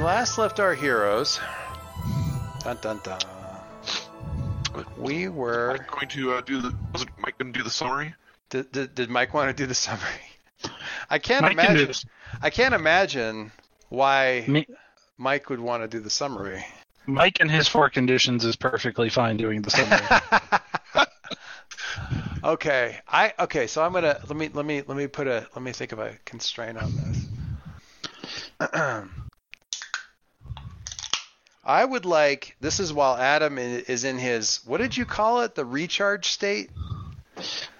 when we last left our heroes, dun dun dun, we were. I'm going to uh, do the. Was Mike going to do the summary? Did, did, did Mike want to do the summary? I can't Mike can do imagine. this. I can't imagine why Me- Mike would want to do the summary. Mike and his four conditions is perfectly fine doing the summary. okay, I okay. So I'm gonna let me let me let me put a let me think of a constraint on this. I would like this is while Adam is in his what did you call it the recharge state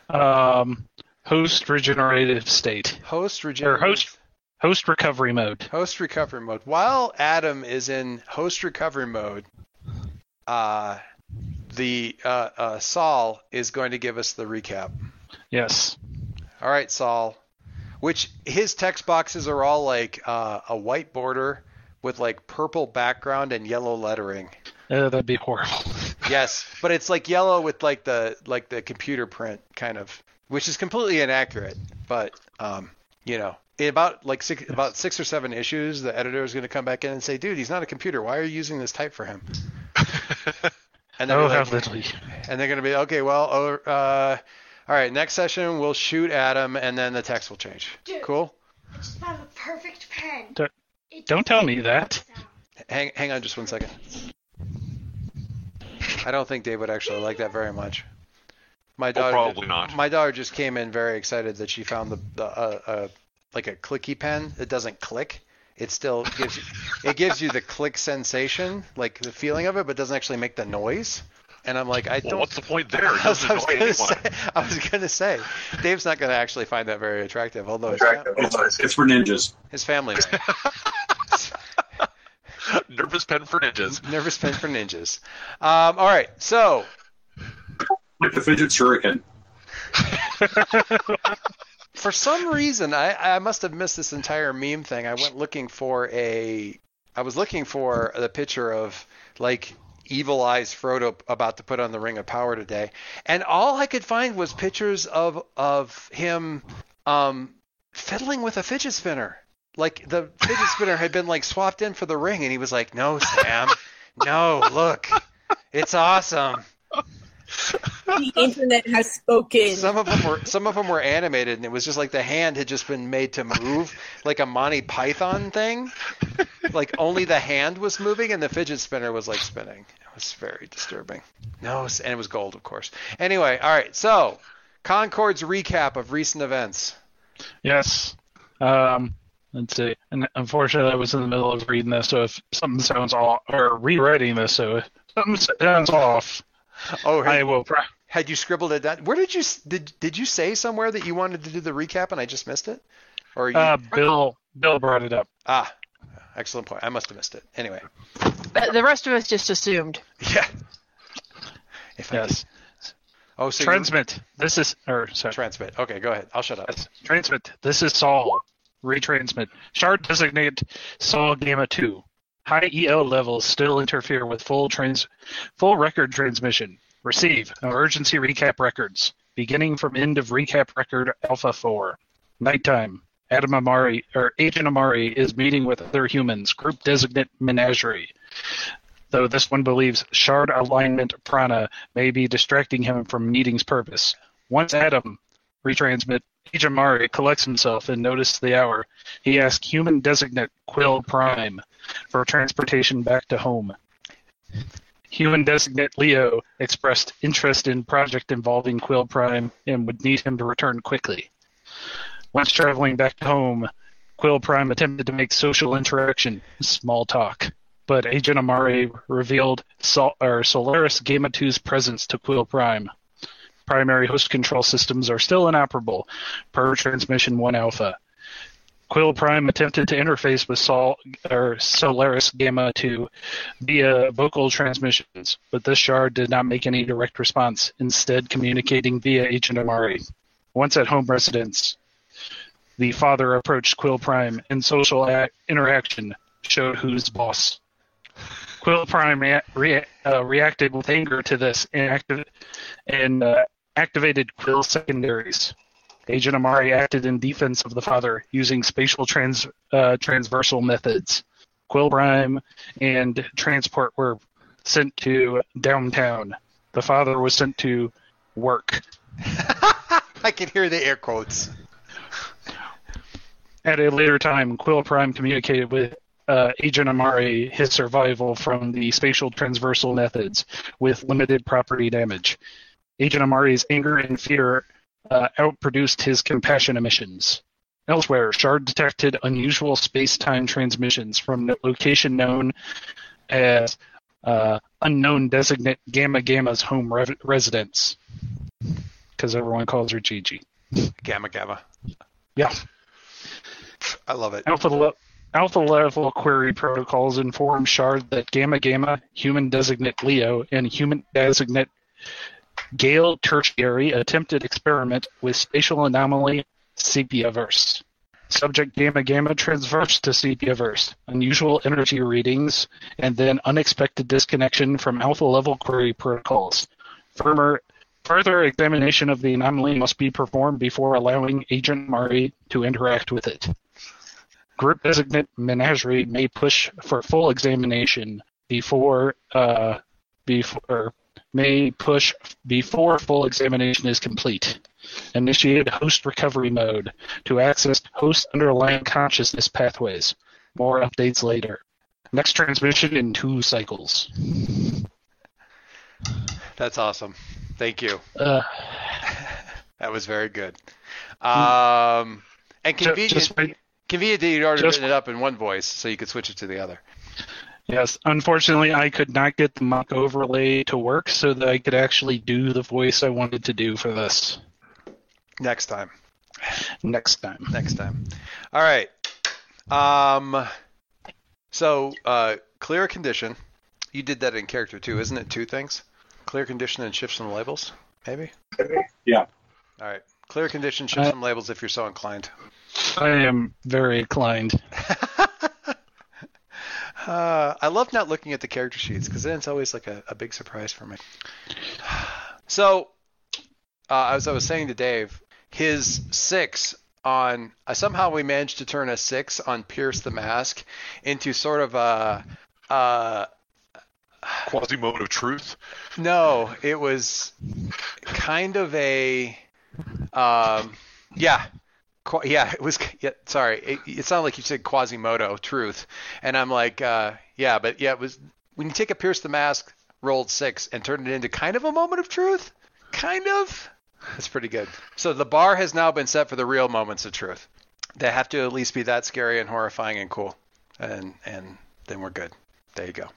um, host regenerative state. host Or regenerative host host recovery mode. host recovery mode while Adam is in host recovery mode. Uh, the uh, uh, Saul is going to give us the recap. Yes. All right, Saul. Which his text boxes are all like uh, a white border with like purple background and yellow lettering. Uh, that'd be horrible. Yes, but it's like yellow with like the like the computer print kind of, which is completely inaccurate. But um, you know, in about like six, about six or seven issues, the editor is going to come back in and say, "Dude, he's not a computer. Why are you using this type for him?" And they're oh, like, how little. and they're going to be okay. Well, oh, uh, all right. Next session, we'll shoot Adam, and then the text will change. Dude. Cool. I just have a perfect pen. Don't- tell me that. Hang, hang on just one second. I don't think Dave would actually like that very much. My daughter, probably not. My daughter just came in very excited that she found the, the uh, uh, like a clicky pen that doesn't click. It still gives you, it gives you the click sensation, like the feeling of it, but doesn't actually make the noise. And I'm like, I don't. what's the point there? I was, I was gonna say, I was gonna say, Dave's not gonna actually find that very attractive, although Attractive. It's, it's for ninjas. his family may. Nervous pen for ninjas. Nervous pen for ninjas. Um, all right, so Like the fidget shuriken. for some reason, I, I must have missed this entire meme thing. I went looking for a, I was looking for the picture of like Evil Eyes Frodo about to put on the Ring of Power today, and all I could find was pictures of of him um, fiddling with a fidget spinner. Like the fidget spinner had been like swapped in for the ring, and he was like, "No, Sam, no, look, it's awesome." The internet has spoken. Some of them were some of them were animated, and it was just like the hand had just been made to move, like a Monty Python thing. Like only the hand was moving, and the fidget spinner was like spinning. It was very disturbing. No, and it was gold, of course. Anyway, all right. So Concord's recap of recent events. Yes. Um, let's see. And unfortunately, I was in the middle of reading this, so if something sounds off, or rewriting this, so if something sounds off, Oh, I had, will. Pro- had you scribbled it down? Where did you did did you say somewhere that you wanted to do the recap and I just missed it? Or you, uh, Bill. Bill brought it up. ah, excellent point. I must have missed it. Anyway, The the rest of us just assumed. yeah. If Yes. Oh, so you- Transmit. This is. Or sorry. transmit. Okay, go ahead. I'll shut up. Yes. Transmit. This is Saul. Retransmit. Shard designate Saul Gamma 2. High EL levels still interfere with full trans full record transmission. Receive emergency recap records. Beginning from end of recap record Alpha 4. Nighttime. Adam Amari or Agent Amari is meeting with other humans. Group designate menagerie. Though this one believes shard alignment prana may be distracting him from meeting's purpose. Once Adam retransmit Agent Mari collects himself and notices the hour. He asks human designate Quill Prime for transportation back to home. Human designate Leo expressed interest in project involving Quill Prime and would need him to return quickly. Once traveling back home, Quill Prime attempted to make social interaction, small talk, but Agent Amari revealed Sol- or Solaris Gamma 2's presence to Quill Prime primary host control systems are still inoperable per transmission 1 alpha. Quill Prime attempted to interface with Sol Solaris Gamma 2 via vocal transmissions, but this shard did not make any direct response, instead communicating via Agent Amari. Once at home residence, the father approached Quill Prime and social a- interaction showed who's boss. Quill Prime rea- uh, reacted with anger to this and, and uh, activated Quill secondaries. Agent Amari acted in defense of the father using spatial trans, uh, transversal methods. Quill Prime and Transport were sent to downtown. The father was sent to work. I can hear the air quotes. At a later time, Quill Prime communicated with uh, Agent Amari his survival from the spatial transversal methods with limited property damage. Agent Amari's anger and fear uh, outproduced his compassion emissions. Elsewhere, Shard detected unusual space-time transmissions from a location known as uh, unknown designate Gamma Gamma's home re- residence, because everyone calls her Gigi. Gamma gamma. Yeah. I love it. Alpha, le- alpha level query protocols inform Shard that Gamma Gamma, human designate Leo, and human designate Gale Tertiary attempted experiment with spatial anomaly Sepiaverse. Subject Gamma Gamma transversed to Sepiaverse. Unusual energy readings, and then unexpected disconnection from alpha level query protocols. Firmer, further examination of the anomaly must be performed before allowing Agent Mari to interact with it. Group designate Menagerie may push for full examination before uh, before may push before full examination is complete. Initiate host recovery mode to access host underlying consciousness pathways. More updates later. Next transmission in two cycles. That's awesome. Thank you. Uh, That was very good. Um, and convenient, just wait. convenient that you'd already just- written it up in one voice, so you could switch it to the other. Yes, unfortunately, I could not get the mock overlay to work so that I could actually do the voice I wanted to do for this Next time. next time. Next time. All right. Um. So, uh, clear condition. You did that in character too, isn't it? Two things. Clear condition and shift some labels, maybe. Yeah. All right. Clear condition, shift Uh, some labels if you're so inclined. I am very inclined. Uh, I love not looking at the character sheets because then it's always like a, a big surprise for me. So, uh, as I was saying to Dave, his six on uh, somehow we managed to turn a six on Pierce the Mask into sort of a uh, Quasi-mode of truth. no, it was kind of a um, yeah. Yeah, it was. Yeah, sorry, it, it sounded like you said Quasimodo truth, and I'm like, uh, yeah, but yeah, it was when you take a Pierce the Mask rolled six and turn it into kind of a moment of truth, kind of. That's pretty good. So the bar has now been set for the real moments of truth. They have to at least be that scary and horrifying and cool, and and then we're good. There you go.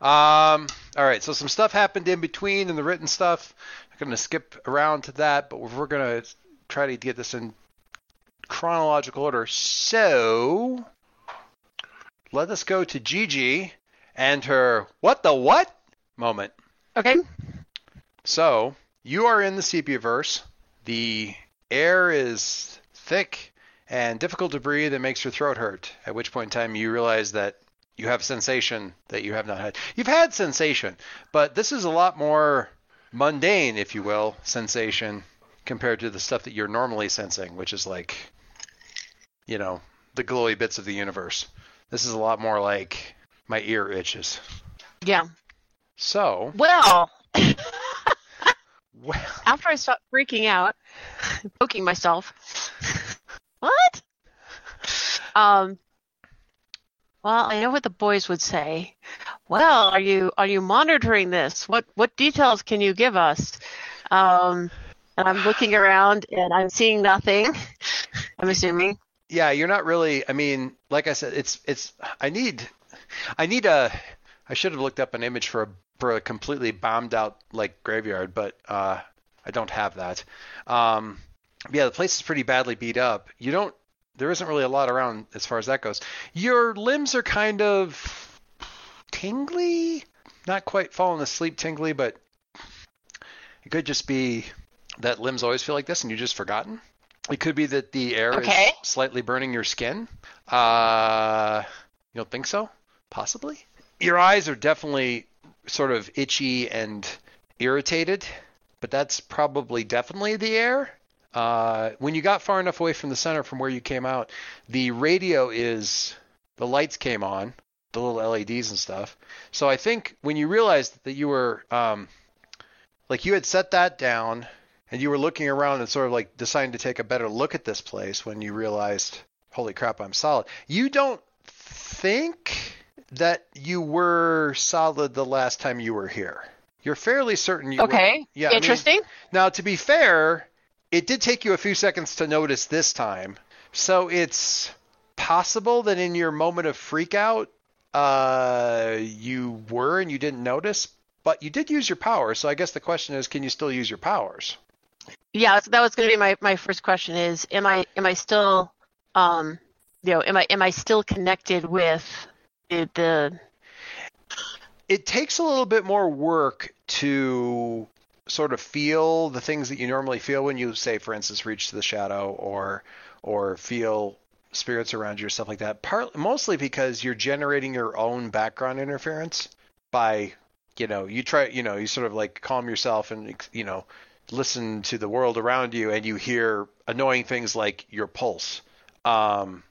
Um, all right, so some stuff happened in between in the written stuff. I'm going to skip around to that, but we're going to try to get this in chronological order. So let us go to Gigi and her what the what moment. Okay. So you are in the Sepiaverse. The air is thick and difficult to breathe and makes your throat hurt. At which point in time you realize that you have a sensation that you have not had. You've had sensation, but this is a lot more mundane, if you will, sensation compared to the stuff that you're normally sensing, which is like, you know, the glowy bits of the universe. This is a lot more like my ear itches. Yeah. So, Well, well, after I stopped freaking out, poking myself. what? Um. Well, I know what the boys would say. Well, are you are you monitoring this? What what details can you give us? Um, and I'm looking around and I'm seeing nothing. I'm assuming. Yeah, you're not really. I mean, like I said, it's it's. I need, I need a. I should have looked up an image for a for a completely bombed out like graveyard, but uh, I don't have that. Um, yeah, the place is pretty badly beat up. You don't. There isn't really a lot around as far as that goes. Your limbs are kind of tingly, not quite falling asleep tingly, but it could just be that limbs always feel like this and you've just forgotten. It could be that the air Okay. is slightly burning your skin. Uh, you don't think so? Possibly. Your eyes are definitely sort of itchy and irritated, but that's probably definitely the air. Uh, when you got far enough away from the center from where you came out, the radio is the lights came on, the little LEDs and stuff. So I think when you realized that you were um, like you had set that down and you were looking around and sort of like deciding to take a better look at this place when you realized, holy crap, I'm solid. You don't think that you were solid the last time you were here. You're fairly certain you were. Okay. Yeah. I mean, Interesting. now, to be fair, it did take you a few seconds to notice this time. So it's possible that in your moment of freak out, uh, you were and you didn't notice, but you did use your power. So I guess the question is, can you still use your powers? Yeah, that was going to be my, my first question is am I am I still um you know, am I am I still connected with the, the It takes a little bit more work to sort of feel the things that you normally feel when you say, for instance, reach to the shadow or or feel spirits around you or stuff like that. Part mostly because you're generating your own background interference by you know you try you know you sort of like calm yourself and you know listen to the world around you and you hear annoying things like your pulse um,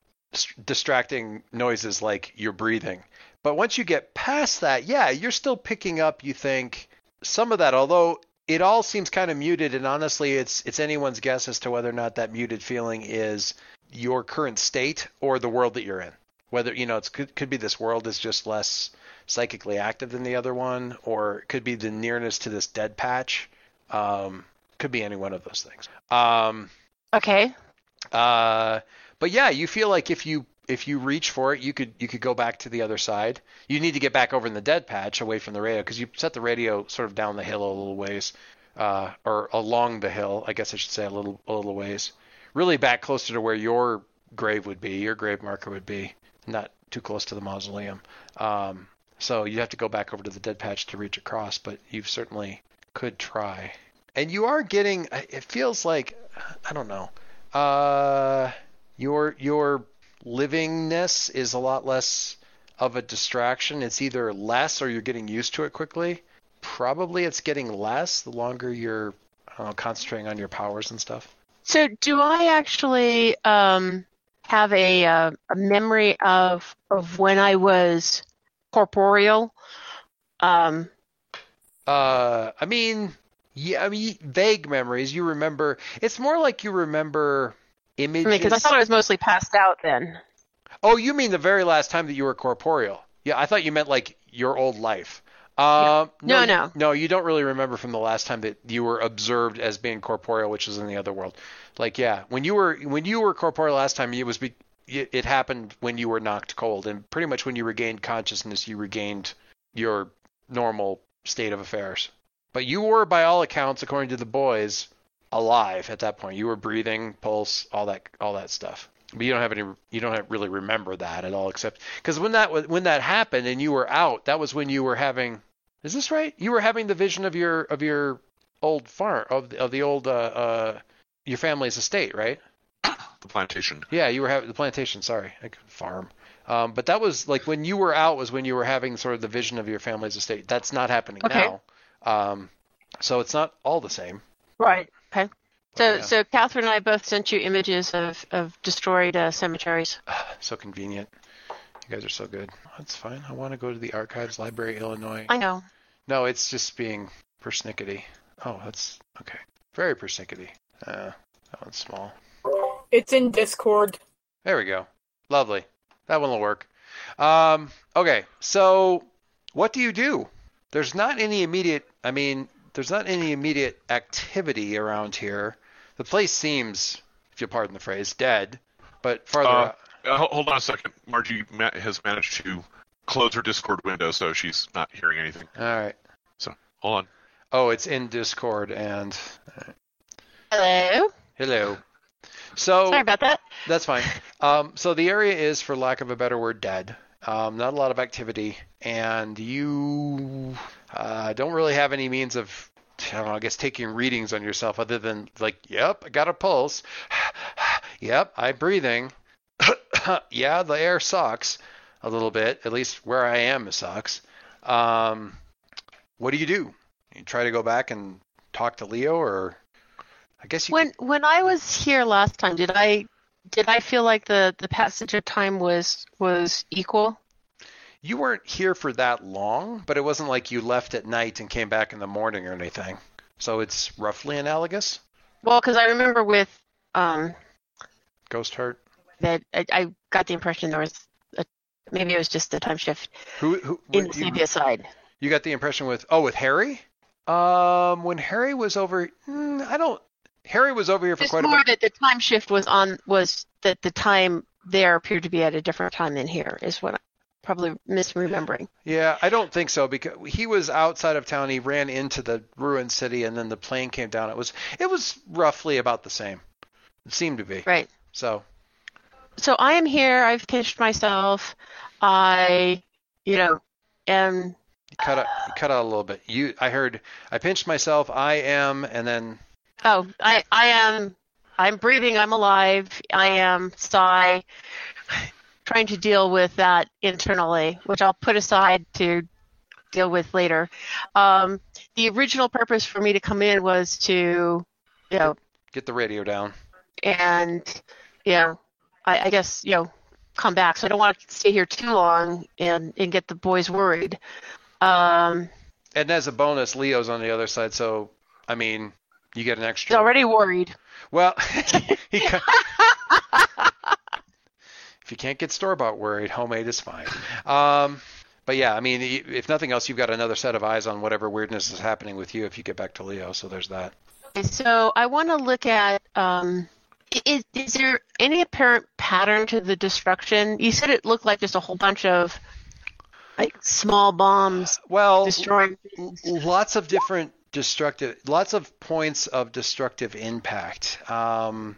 distracting noises like your breathing. But once you get past that yeah you're still picking up you think some of that although it all seems kind of muted and honestly it's it's anyone's guess as to whether or not that muted feeling is your current state or the world that you're in. Whether you know it could, could be this world is just less psychically active than the other one or it could be the nearness to this dead patch um, could be any one of those things um, Okay. uh, but yeah, you feel like if you if you reach for it, you could you could go back to the other side. You need to get back over in the dead patch, away from the radio, because you set the radio sort of down the hill a little ways, uh, or along the hill, I guess I should say a little a little ways. Really back closer to where your grave would be, your grave marker would be, not too close to the mausoleum. Um, so you have to go back over to the dead patch to reach across, but you've certainly could try. And you are getting. It feels like I don't know. Uh, your your livingness is a lot less of a distraction. It's either less or you're getting used to it quickly. Probably it's getting less the longer you're uh, concentrating on your powers and stuff. So do I actually um have a uh, a memory of of when I was corporeal? Um Uh, I mean, yeah, I mean vague memories. You remember. It's more like you remember images. because I thought I was mostly passed out then. Oh, you mean the very last time that you were corporeal? Yeah, I thought you meant like your old life. Um, No, you- no. no. You don't really remember from the last time that you were observed as being corporeal, which is in the other world. Like, yeah, when you were when you were corporeal last time, it was be, it, it happened when you were knocked cold, and pretty much when you regained consciousness, you regained your normal state of affairs. But you were, by all accounts, according to the boys, alive at that point. You were breathing, pulse, all that, all that stuff. But you don't have any, you don't have, really remember that at all, except because when that when that happened and you were out, that was when you were having. Is this right? You were having the vision of your of your old farm of of the old uh, uh your family's estate, right? The plantation. Yeah, you were having the plantation. Sorry, farm. Um, but that was like when you were out was when you were having sort of the vision of your family's estate. That's not happening Okay. now. Um, so it's not all the same. Right. Okay. So yeah. so Catherine and I both sent you images of of destroyed uh, cemeteries. So convenient. You guys are so good. That's fine. I want to go to the archives, Library, Illinois. I know. No, it's just being persnickety. Oh, that's okay. Very persnickety. Uh, that one's small. It's in Discord. There we go. Lovely. That one will work. Um, okay, so what do you do? There's not any immediate. I mean, there's not any immediate activity around here. The place seems, if you'll pardon the phrase, dead. But farther. Uh, out- Uh, hold on a second. Margie has managed to close her Discord window, so she's not hearing anything. all right. So hold on. Oh, it's in Discord and Hello. hello. So Sorry about that. That's fine. Um, so the area is, for lack of a better word, dead. Um, not a lot of activity, and you uh, don't really have any means of, I don't know, I guess taking readings on yourself other than like, yep, I got a pulse. yep, I'm breathing. yeah, the air sucks a little bit. At least where I am, it sucks. Um, what do you do? You try to go back and talk to Leo, or I guess you. When when I was here last time, did I did I feel like the the passage of time was was equal? you weren't here for that long, but it wasn't like you left at night and came back in the morning or anything. So it's roughly analogous. Well, because I remember with um, Ghost Heart. that I, I got the impression there was a, maybe it was just the time shift Who who in the you, sepia side. you got the impression with oh with Harry? Um, when Harry was over, mm, I don't. Harry was over here for Just quite a more bit. that the time shift was on was that the time there appeared to be at a different time than here is what I'm probably misremembering. Yeah, I don't think so because he was outside of town. He ran into the ruined city, and then the plane came down. It was it was roughly about the same. It seemed to be. Right. So So I am here. I've pitched myself. I, you know, am you cut out you cut out a little bit. You I heard I pinched myself. I am, and then Oh, I, I am. I'm breathing. I'm alive. I am Psy. Trying to deal with that internally, which I'll put aside to deal with later. Um, the original purpose for me to come in was to, you know, get the radio down. and you know, I, I guess you know, come back. So I don't want to stay here too long and and get the boys worried. Um, And as a bonus, Leo's on the other side. So I mean, you get an extra. he's already worried. Well, he. if you can't get store bought worried, homemade is fine. Um, but yeah, I mean, if nothing else, you've got another set of eyes on whatever weirdness is happening with you if you get back to Leo. So there's that. So I want to look at um, is, is there any apparent pattern to the destruction? You said it looked like just a whole bunch of like small bombs Well, destroying. lots of different destructive, lots of points of destructive impact. Um,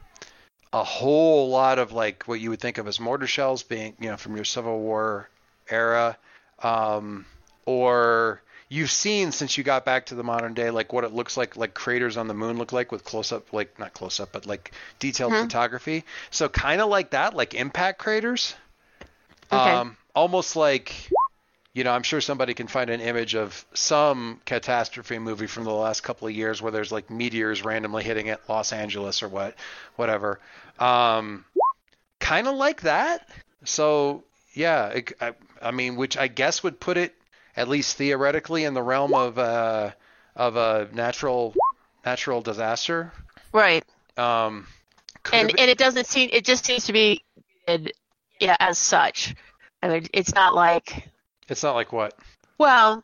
a whole lot of like what you would think of as mortar shells being, you know, from your Civil War era, um, or you've seen since you got back to the modern day, like what it looks like, like craters on the moon look like with close up, like not close up, but like detailed Mhm. photography. So kind of like that, like impact craters. Okay. Um, almost like you know, I'm sure somebody can find an image of some catastrophe movie from the last couple of years where there's like meteors randomly hitting at Los Angeles or what, whatever. Um, kind of like that. So yeah, it, I, I mean, which I guess would put it at least theoretically in the realm of uh, of a natural natural disaster. Right, Um, and have- and it doesn't seem. It just seems to be, yeah, as such. I mean, it's not like it's not like what. Well,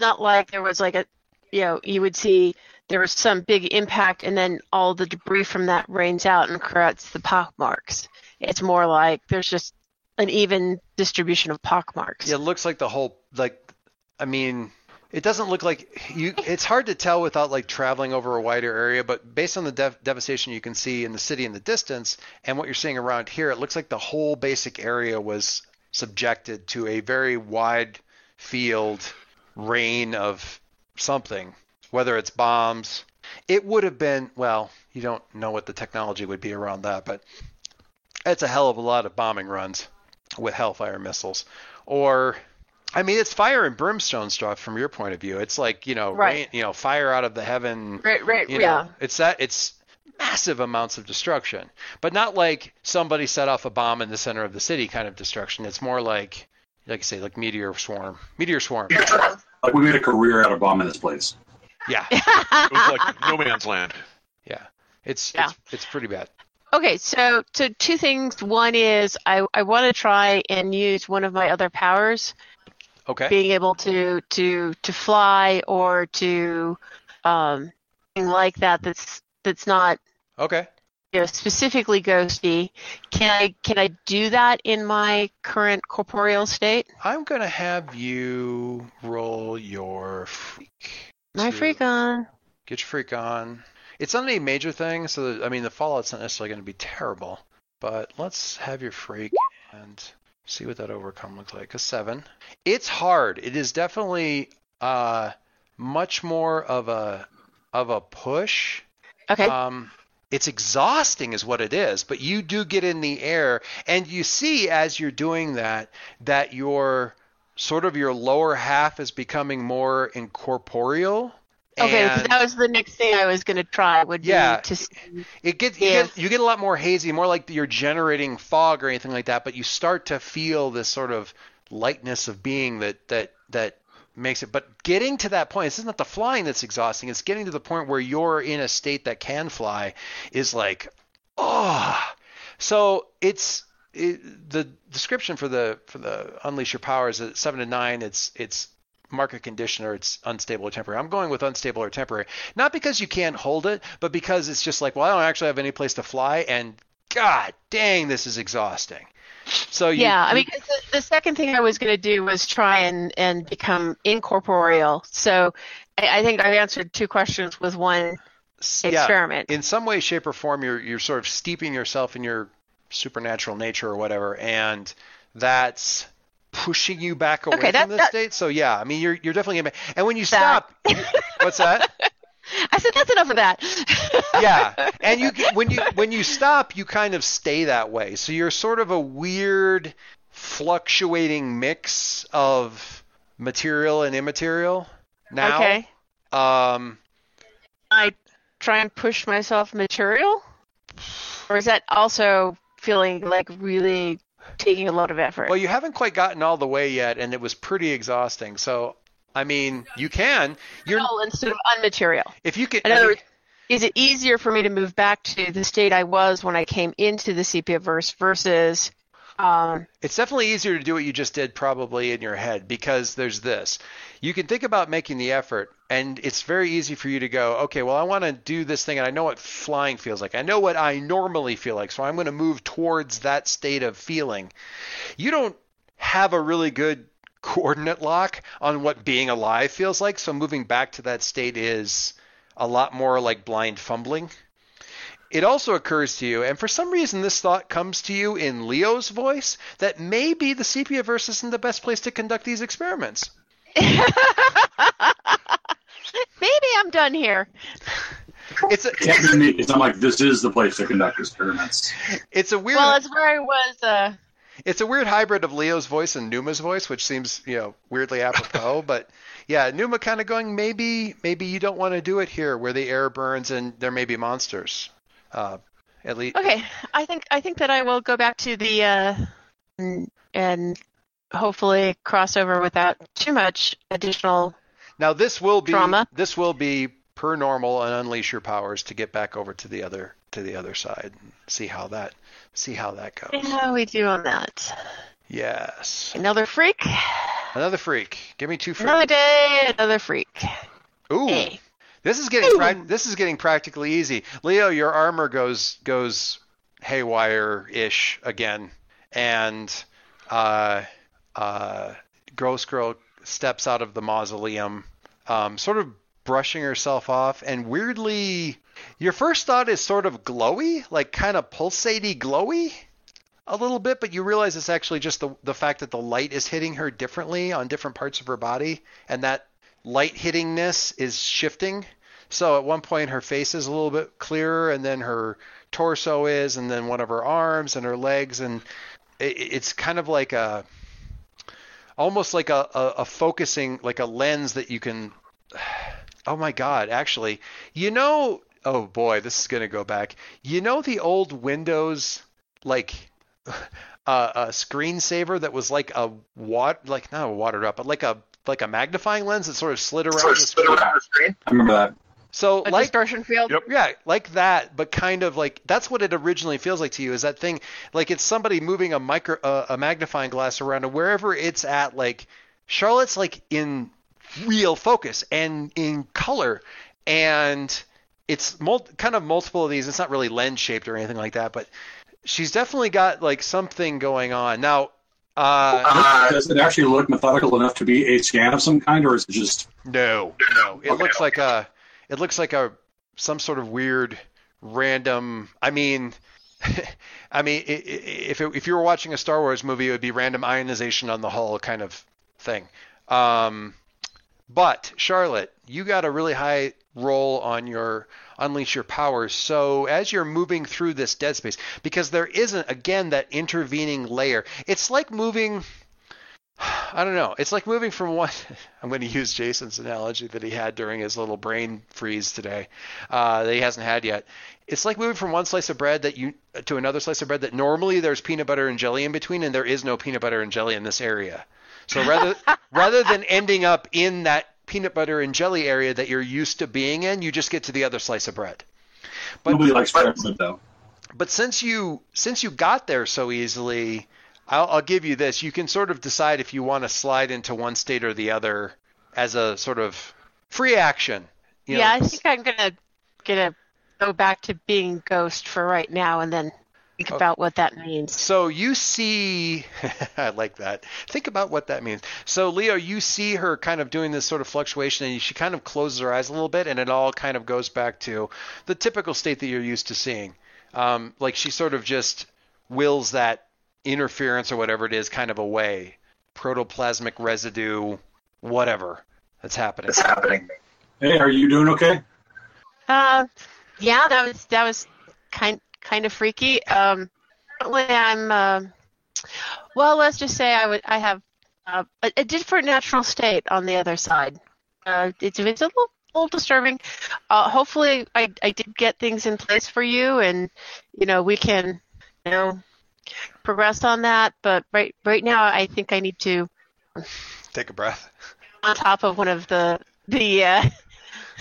not like there was like a, you know, you would see there was some big impact and then all the debris from that rains out and creates the pock marks. It's more like there's just an even distribution of pock marks. Yeah, it looks like the whole like I mean, it doesn't look like you it's hard to tell without like traveling over a wider area, but based on the dev- devastation you can see in the city in the distance and what you're seeing around here, it looks like the whole basic area was subjected to a very wide field rain of something, whether it's bombs. It would have been, well, you don't know what the technology would be around that, but it's a hell of a lot of bombing runs with Hellfire missiles. Or, I mean, it's fire and brimstone stuff from your point of view. It's like you know, Right. rain, you know, fire out of the heaven. Right, right, You know, yeah. it's that it's massive amounts of destruction, but not like somebody set off a bomb in the center of the city kind of destruction. It's more like, like I say, like meteor swarm, meteor swarm. Like we made a career out of bombing this place. Yeah, It was like no man's land. yeah. It's Yeah. it's it's pretty bad. Okay, so so two things. One is I I want to try and use one of my other powers, Okay. being able to to to fly or to um like that. That's that's not Okay. you know, specifically ghosty. Can I can I do that in my current corporeal state? I'm gonna have you roll your freak. My freak on. Get your freak on. It's not any major thing, so that, I mean the fallout's not necessarily going to be terrible. But let's have your freak and see what that overcome looks like. A seven. It's hard. It is definitely uh much more of a of a push. Okay. Um, it's exhausting, is what it is. But you do get in the air, and you see as you're doing that that your sort of your lower half is becoming more incorporeal. okay, and that was the next thing I was going to try would Yeah. be to see. it gets you, get you get a lot more hazy, more like you're generating fog or anything like that. But you start to feel this sort of lightness of being that that that makes it. But getting to that point, it's not the flying that's exhausting. It's getting to the point where you're in a state that can fly is like, oh. So it's it, the description for the for the unleash your powers at seven to nine. It's it's market condition or it's unstable or temporary. I'm going with unstable or temporary, not because you can't hold it, but because it's just like, well, I don't actually have any place to fly, and God dang, this is exhausting. So you, yeah, I mean, the, the second thing I was going to do was try and, and become incorporeal. So I, I think I answered two questions with one yeah, experiment. in some way, shape, or form, you're you're sort of steeping yourself in your supernatural nature or whatever, and that's pushing you back away Okay, that- from the that- state. So yeah, I mean, you're you're definitely gonna. And when you That- stop, what's that? I said that's enough of that. yeah and you when you when you stop you kind of stay that way so you're sort of a weird fluctuating mix of material and immaterial now Okay. um I try and push myself material, or is that also feeling like really taking a lot of effort? well you haven't quite gotten all the way yet and it was pretty exhausting so i mean you can you're Material instead of unmaterial. if you can, In I other mean, words, is it easier for me to move back to the state I was when I came into the sepia verse versus um, It's definitely easier to do what you just did probably in your head because there's this. You can think about making the effort and it's very easy for you to go, okay, well I want to do this thing and I know what flying feels like. I know what I normally feel like, so I'm going to move towards that state of feeling. You don't have a really good coordinate lock on what being alive feels like, so moving back to that state is a lot more like blind fumbling it also occurs to you, and for some reason this thought comes to you in Leo's voice, that maybe the sepia verse isn't the best place to conduct these experiments. maybe I'm done here. It's a, Yeah, I mean, it's not like this is the place to conduct experiments. it's a weird Well, it's where I was. Uh, it's a weird hybrid of Leo's voice and Numa's voice, which seems you know weirdly apropos. but yeah, Numa kind of going maybe maybe you don't want to do it here where the air burns and there may be monsters. Uh, at least okay, I think I think that I will go back to the uh, and- and hopefully cross over without too much additional. Now this will be Trauma. this will be per normal and unleash your powers to get back over to the other to the other side and see how that see how that goes. How we do on that? Yes. Another freak, Another freak. Give me two another day, another freak. Ooh. Hey. This is getting prac- this is getting practically easy. Leo, your armor goes goes haywire ish again, and uh, uh, Ghost Girl steps out of the mausoleum, um, sort of brushing herself off, and weirdly, your first thought is sort of glowy, like kind of pulsaty glowy. A little bit, but you realize it's actually just the the fact that the light is hitting her differently on different parts of her body, and that light hittingness is shifting. So at one point her face is a little bit clearer, and then her torso is, and then one of her arms and her legs, and it, it's kind of like a almost like a, a, a focusing, like a lens that you can. Oh my God! Actually, you know, oh boy, this is gonna go back. You know the old Windows like uh, a screensaver that was like a wat like not a watered up, but like a like a magnifying lens that sort of slid around. the screen. I remember that. So A like distortion field. Yep. yeah, like that, but kind of like that's what it originally feels like to you. Is that thing like it's somebody moving a micro uh, a magnifying glass around, and wherever it's at, like Charlotte's like in real focus and in color, and it's mul- kind of multiple of these. It's not really lens shaped or anything like that, but she's definitely got like something going on now. Uh, Does it actually look methodical enough to be a scan of some kind, or is it just No, no. It Okay, looks like a it looks like a some sort of weird random. I mean, I mean, if it, if you were watching a Star Wars movie, it would be random ionization on the hull kind of thing. Um, but Charlotte, you got a really high roll on your unleash your powers. So as you're moving through this dead space, because there isn't again that intervening layer, it's like moving. I don't know. It's like moving from one. I'm going to use Jason's analogy that he had during his little brain freeze today, uh, that he hasn't had yet. It's like moving from one slice of bread that you to another slice of bread that normally there's peanut butter and jelly in between, and there is no peanut butter and jelly in this area. So rather rather than ending up in that peanut butter and jelly area that you're used to being in, you just get to the other slice of bread. But Nobody likes but, chocolate though. but since you since you got there so easily, I'll, I'll give you this. You can sort of decide if you want to slide into one state or the other as a sort of free action. You know, yeah, I think I'm gonna gonna go back to being ghost for right now, and then think Oh. about what that means. So you see, I like that. Think about what that means. So Leo, you see her kind of doing this sort of fluctuation, and she kind of closes her eyes a little bit, and it all kind of goes back to the typical state that you're used to seeing. Um, like she sort of just wills that interference or whatever it is kind of away, protoplasmic residue, whatever that's happening. happening. Hey, are you doing okay? Uh, yeah, that was that was kind kind of freaky. Um, currently I'm uh, well. Let's just say I would I have uh, a, a different natural state on the other side. Uh, it's it's a little, little disturbing. Uh, hopefully, I I did get things in place for you, and you know we can you know progress on that. But right right now, I think I need to Take a breath. on top of one of the the uh,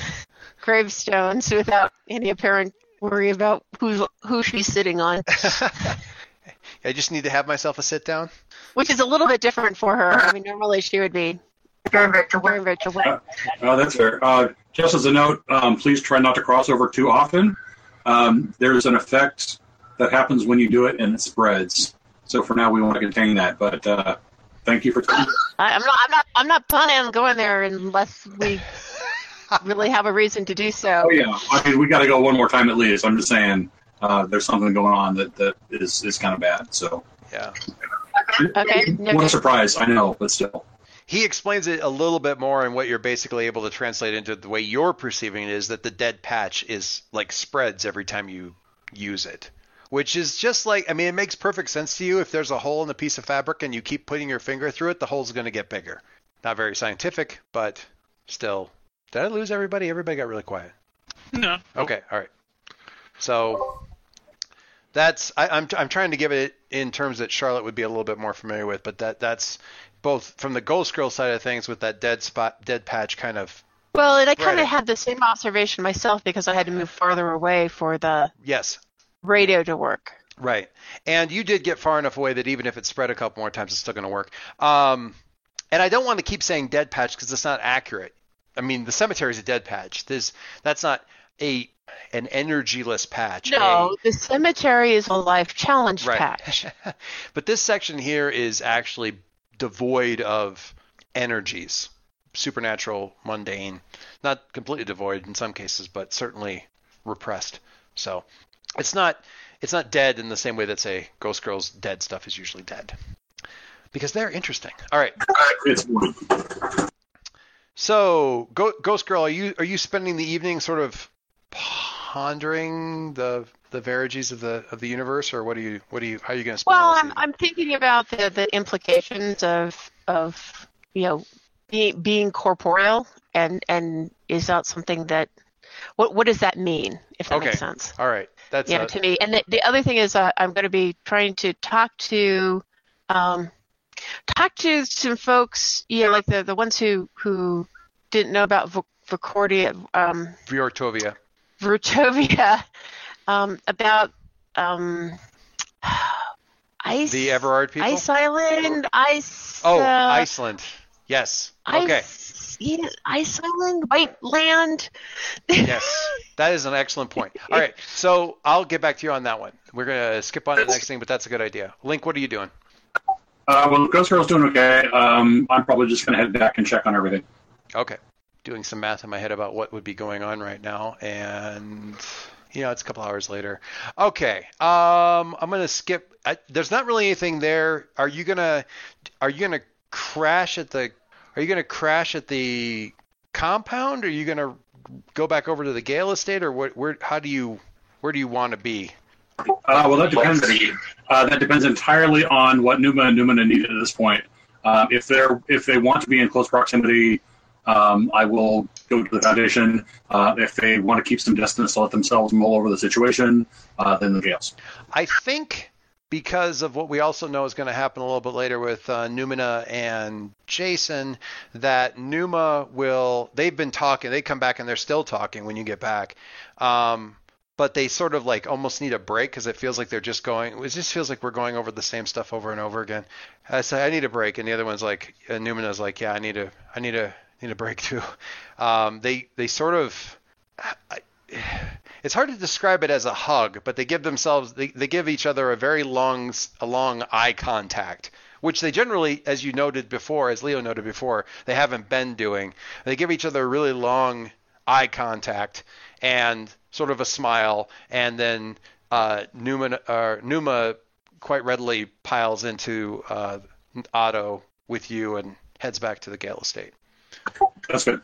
gravestones without any apparent worry about who who she's sitting on, I just need to have myself a sit down. which is a little bit different for her. I mean, normally she would be very very very away. Uh, that's fair. Uh, just as a note, um, please try not to cross over too often. Um, there's an effect that happens when you do it, and it spreads. So for now, we want to contain that. But uh, thank you for. I, I'm not I'm not I'm not planning on going there unless we really have a reason to do so. Oh yeah, I mean we got to go one more time at least. I'm just saying uh, there's something going on that, that is is kind of bad. So Yeah. Okay. what a surprise! I know, but still. he explains it a little bit more and what you're basically able to translate into the way you're perceiving it is that the dead patch is like spreads every time you use it which is just like i mean it makes perfect sense to you if there's a hole in a piece of fabric and you keep putting your finger through it the hole's going to get bigger not very scientific but still did i lose everybody everybody got really quiet No. Okay, all right. So that's I, I'm I'm trying to give it in terms that Charlotte would be a little bit more familiar with, but that that's both from the Ghost Girl side of things with that dead spot, dead patch kind of Well, and I kind of had the same observation myself because I had to move farther away for the yes, radio to work. right. And you did get far enough away that even if it spread a couple more times, it's still going to work. Um, and I don't want to keep saying dead patch because it's not accurate. I mean, the cemetery is a dead patch. This that's not a an energyless patch. No, A- the cemetery is a life challenge Right. patch. but this section here is actually devoid of energies, supernatural, mundane, not completely devoid in some cases, but certainly repressed. So it's not it's not dead in the same way that say Ghost Girl's dead stuff is usually dead. Because they're interesting. All right. It's So, Ghost Girl, are you are you spending the evening sort of pondering the the verages of the of the universe, or what are you what are you how are you going to spend? Well, I'm I'm thinking about the the implications of of you know being being corporeal and and is that something that what what does that mean if that Okay. makes sense? All right, that's yeah, uh, to me. And the, the other thing is, uh, I'm going to be trying to talk to, um, talk to some folks, you know, like the the ones who who didn't know about Vo- Vacordia, um, um, about um, ice, The Everard people. Ice Island, Ice. oh, uh, Iceland. Yes. Okay. Ice, yeah, Ice Island, White Land. yes, that is an excellent point. All right, so I'll get back to you on that one. We're gonna skip on to the next thing, but that's a good idea. Link, what are you doing? Uh, well, Ghost Girl's doing okay. Um, I'm probably just going to head back and check on everything. Okay. Doing some math in my head about what would be going on right now, and you know, it's a couple hours later. Okay. Um, I'm gonna skip. I, there's not really anything there. Are you gonna Are you gonna crash at the Are you gonna crash at the compound? Or are you gonna go back over to the Gale estate, or what? Where? How do you Where do you want to be? Uh, well, that depends. Uh, that depends entirely on what Numa and Numina need at this point. Uh, if they're if they want to be in close proximity, um, I will go to the foundation. Uh, if they want to keep some distance to let themselves mull over the situation, uh, then the Gales. I think because of what we also know is going to happen a little bit later with uh, Numina and Jason, that Numa will. They've been talking. They come back and they're still talking when you get back. Um, but they sort of like almost need a break because it feels like they're just going. It just feels like we're going over the same stuff over and over again. I say I need a break, and the other one's like, and Numina's like, yeah, I need a, I need a, need a break too. Um, they they sort of. I, it's hard to describe it as a hug, but they give themselves they, they give each other a very long a long eye contact, which they generally, as you noted before, as Leo noted before, they haven't been doing. They give each other a really long eye contact and sort of a smile, and then uh, Numa uh, Numa quite readily piles into uh, Otto with you and heads back to the Gale estate. That's good.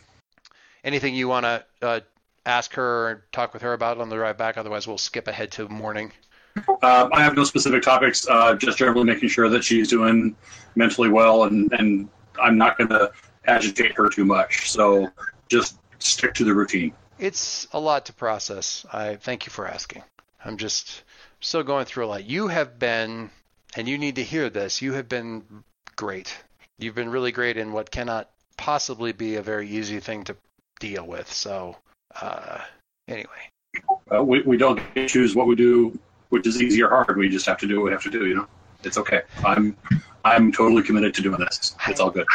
Anything you want to uh, ask her or talk with her about on the drive back? Otherwise, we'll skip ahead to morning. Uh, I have no specific topics. Uh, just generally making sure that she's doing mentally well, and and I'm not going to agitate her too much. So just stick to the routine. It's a lot to process. I thank you for asking. I'm just still going through a lot. You have been, and you need to hear this. You have been great. You've been really great in what cannot possibly be a very easy thing to deal with. So, uh, anyway, Uh, we we don't choose what we do, which is easy or hard. We just have to do what we have to do. You know, it's okay. I'm I'm totally committed to doing this. It's all good.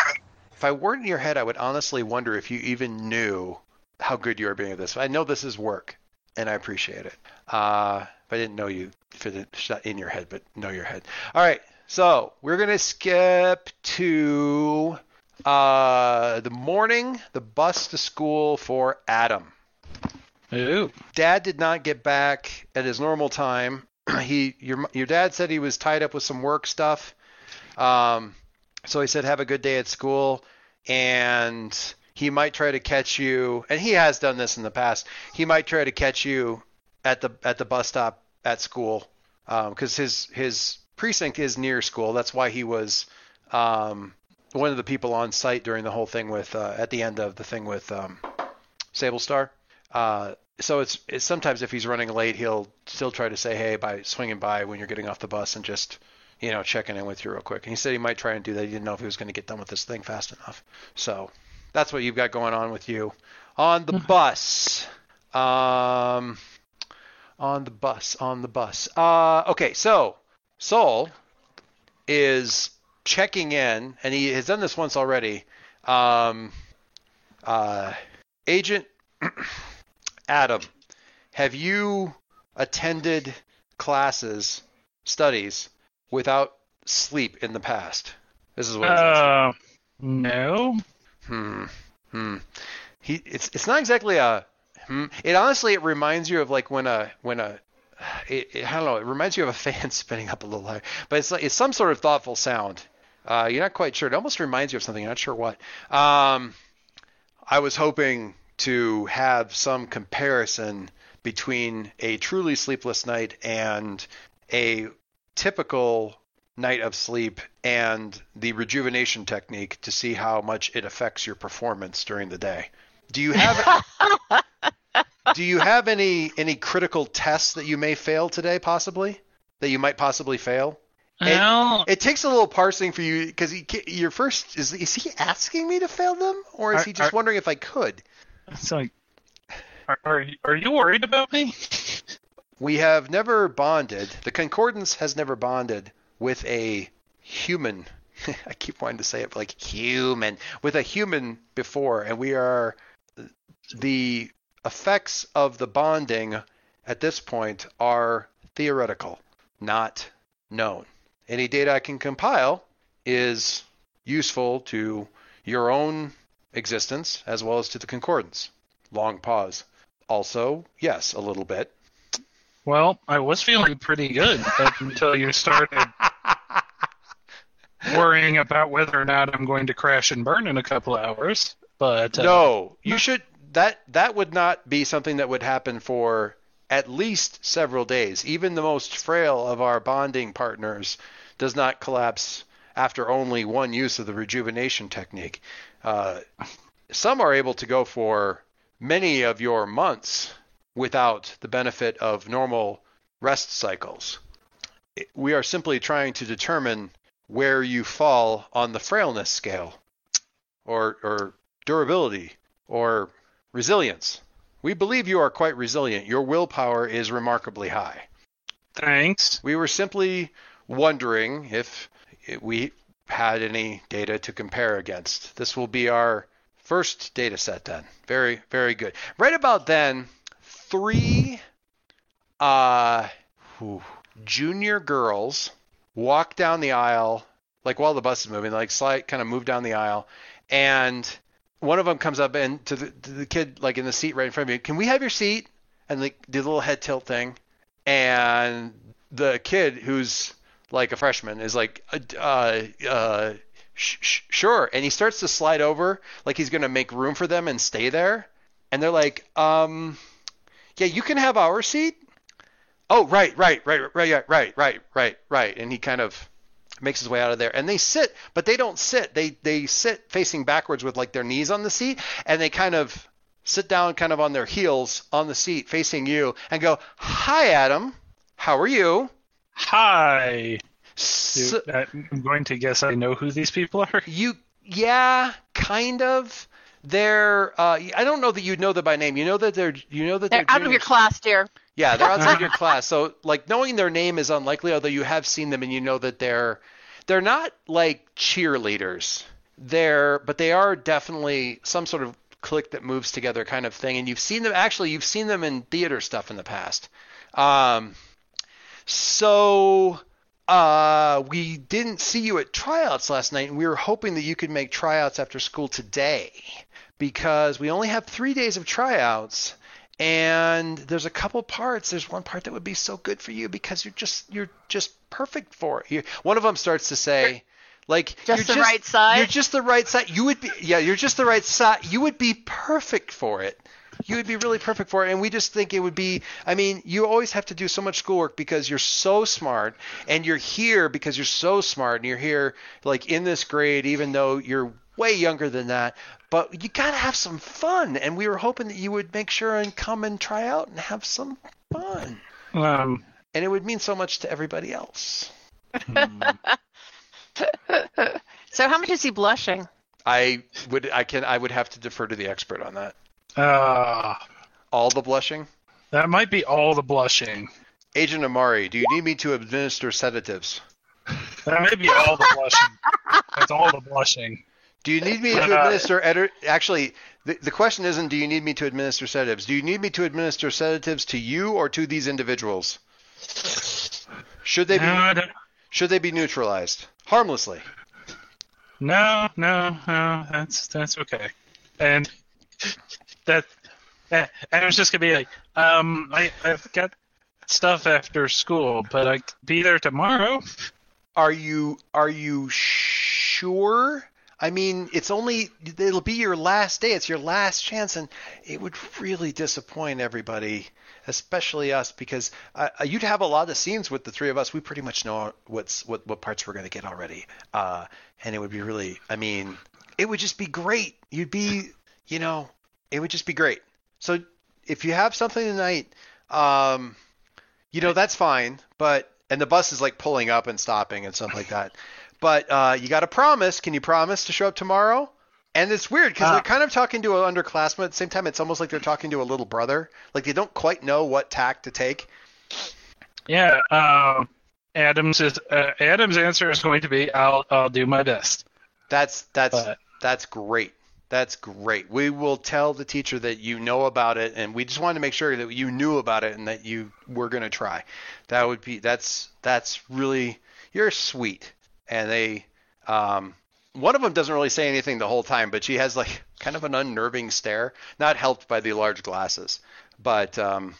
if I weren't in your head, I would honestly wonder if you even knew how good you are being at this. I know this is work, and I appreciate it. Uh, if I didn't know you, if it it's not in your head, but know your head. All right, so we're gonna skip to uh, the morning, the bus to school for Adam. Ooh. Dad did not get back at his normal time. he your your dad said he was tied up with some work stuff. Um, so he said have a good day at school and he might try to catch you and he has done this in the past. He might try to catch you at the at the bus stop at school because his his precinct is near school. That's why he was um, one of the people on site during the whole thing with uh, at the end of the thing with um, Sable Star. Uh, so it's, it's sometimes if he's running late, he'll still try to say hey by swinging by when you're getting off the bus and just you know checking in with you real quick. And he said he might try and do that. He didn't know if he was going to get done with this thing fast enough. So that's what you've got going on with you on the bus. Um, on the bus, on the bus. Uh, okay, so Soul is checking in, and he has done this once already. Um, uh, Agent Adam, have you attended classes, studies without sleep in the past? This is what. Uh, no. Hmm. Hmm. He. It's. It's not exactly a. Hmm. It honestly. It reminds you of like when a when a. It, it, I don't know. It reminds you of a fan spinning up a little higher, but it's like it's some sort of thoughtful sound. Uh, you're not quite sure. It almost reminds you of something. You're not sure what. Um, I was hoping to have some comparison between a truly sleepless night and a typical night of sleep and the rejuvenation technique to see how much it affects your performance during the day. Do you have do you have any any critical tests that you may fail today possibly that you might possibly fail? It- Well, It takes a little parsing for you because your first is is he asking me to fail them or is Are- he just are- wondering if I could? it's like, are, are, are you worried about me? We have never bonded. The Concordance has never bonded with a human. I keep wanting to say it like human with a human before, and we are the effects of the bonding at this point are theoretical, not known. Any data I can compile is useful to your own existence as well as to the Concordance. Long pause. Also, yes, a little bit. Well, I was feeling pretty good until you started worrying about whether or not I'm going to crash and burn in a couple hours. But uh, No, you should. That that would not be something that would happen for at least several days. Even the most frail of our bonding partners does not collapse after only one use of the rejuvenation technique. Uh, some are able to go for many of your months without the benefit of normal rest cycles. we are simply trying to determine where you fall on the frailness scale, or or durability, or resilience. We believe you are quite resilient. Your willpower is remarkably high. Thanks. We were simply wondering if we had any data to compare against. This will be our first data set then. Very, very good. Right about then, three uh, whew, junior girls walk down the aisle, like while the bus is moving, like slide, kind of move down the aisle, and one of them comes up and to the, to the kid like in the seat right in front of you, can we have your seat? And like do the little head tilt thing, and the kid who's like a freshman is like, uh, uh, sh- sh- sure. And he starts to slide over like he's to make room for them and stay there. And they're like, um, yeah, you can have our seat. Oh, right, right, right, right, right, right, right, right. And he kind of makes his way out of there. And they sit, but they don't sit. They they sit facing backwards with like their knees on the seat, and they kind of sit down, kind of on their heels on the seat, facing you, and go, "Hi, Adam. How are you?" Hi. So, I'm going to guess I know who these people are. you, yeah, kind of. They're. Uh, I don't know that you'd know them by name. You know that they're. You know that They're they're out of your class, dear. Yeah, they're outside your class. So like knowing their name is unlikely, although you have seen them and you know that they're they're not like cheerleaders. They're but they are definitely some sort of clique that moves together kind of thing. And you've seen them actually you've seen them in theater stuff in the past. Um so uh we didn't see you at tryouts last night and we were hoping that you could make tryouts after school today because we only have 3 days of tryouts and there's a couple parts. There's one part that would be so good for you because you're just you're just perfect for it. You, one of them starts to say like Just you're the right side? you're just the right side you would be yeah you're just the right side you would be perfect for it. You would be really perfect for it. And we just think it would be i mean you always have to do so much schoolwork because you're so smart and you're here because you're so smart and you're here like in this grade even though you're way younger than that but you got to have some fun and we were hoping that you would make sure and come and try out and have some fun Um, and it would mean so much to everybody else So how much is he blushing? i would i can i would have to defer to the expert on that uh, all the blushing that might be all the blushing. agent amari do you need me to administer sedatives That may be all the blushing. That's all the blushing. Do you need me to administer eder- actually the, the question isn't do you need me to administer sedatives? Do you need me to administer sedatives to you or to these individuals? Should they be No, should they be neutralized harmlessly? no, no, no. That's that's okay. And that, eh, and it was just gonna be like, um, I I've got stuff after school, but I be there tomorrow. Are you are you sure? I mean, it's only it'll be your last day. It's your last chance, and it would really disappoint everybody, especially us, because uh, you'd have a lot of scenes with the three of us. We pretty much know what's what what parts we're going to get already, uh, and it would be really. I mean, it would just be great. You'd be, you know, it would just be great. So if you have something tonight, um, you know that's fine. But and the bus is like pulling up and stopping and stuff like that. But uh, you got to promise. Can you promise to show up tomorrow? And it's weird because Ah. they're kind of talking to an underclassman at the same time. It's almost like they're talking to a little brother. Like they don't quite know what tack to take. Yeah. Um, Adams is uh, Adams' answer is going to be, "I'll I'll do my best." That's that's But- that's great. That's great. We will tell the teacher that you know about it, and we just wanted to make sure that you knew about it and that you were going to try. That would be that's that's really you're sweet. And they, um, one of them doesn't really say anything the whole time, but she has like kind of an unnerving stare, not helped by the large glasses. But um,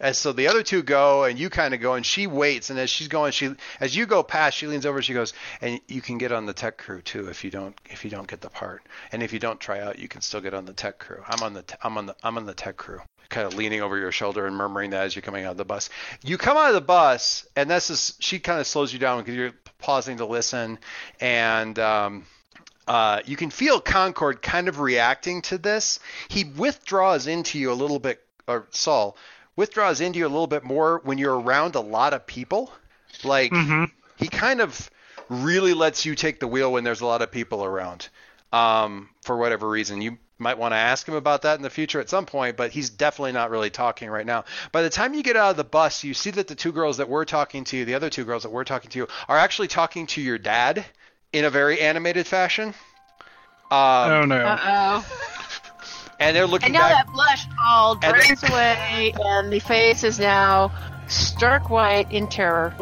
and so the other two go, and you kind of go, and she waits. And as she's going, she as you go past, she leans over. She goes, and you can get on the tech crew too if you don't if you don't get the part, and if you don't try out, you can still get on the tech crew. I'm on the te- I'm on the I'm on the tech crew. Kind of leaning over your shoulder and murmuring that as you're coming out of the bus. You come out of the bus, and this is she kind of slows you down because you're pausing to listen, and um, uh, you can feel Concord kind of reacting to this. He withdraws into you a little bit, or Saul withdraws into you a little bit more when you're around a lot of people. Like hmm he kind of really lets you take the wheel when there's a lot of people around. Um, for whatever reason, you might want to ask him about that in the future at some point, but he's definitely not really talking right now. By the time you get out of the bus, you see that the two girls that we're talking to, the other two girls that we're talking to, are actually talking to your dad in a very animated fashion. Um, oh no. Uh oh. and they're looking And now back. that blush all And drains away, and the face is now stark white in terror.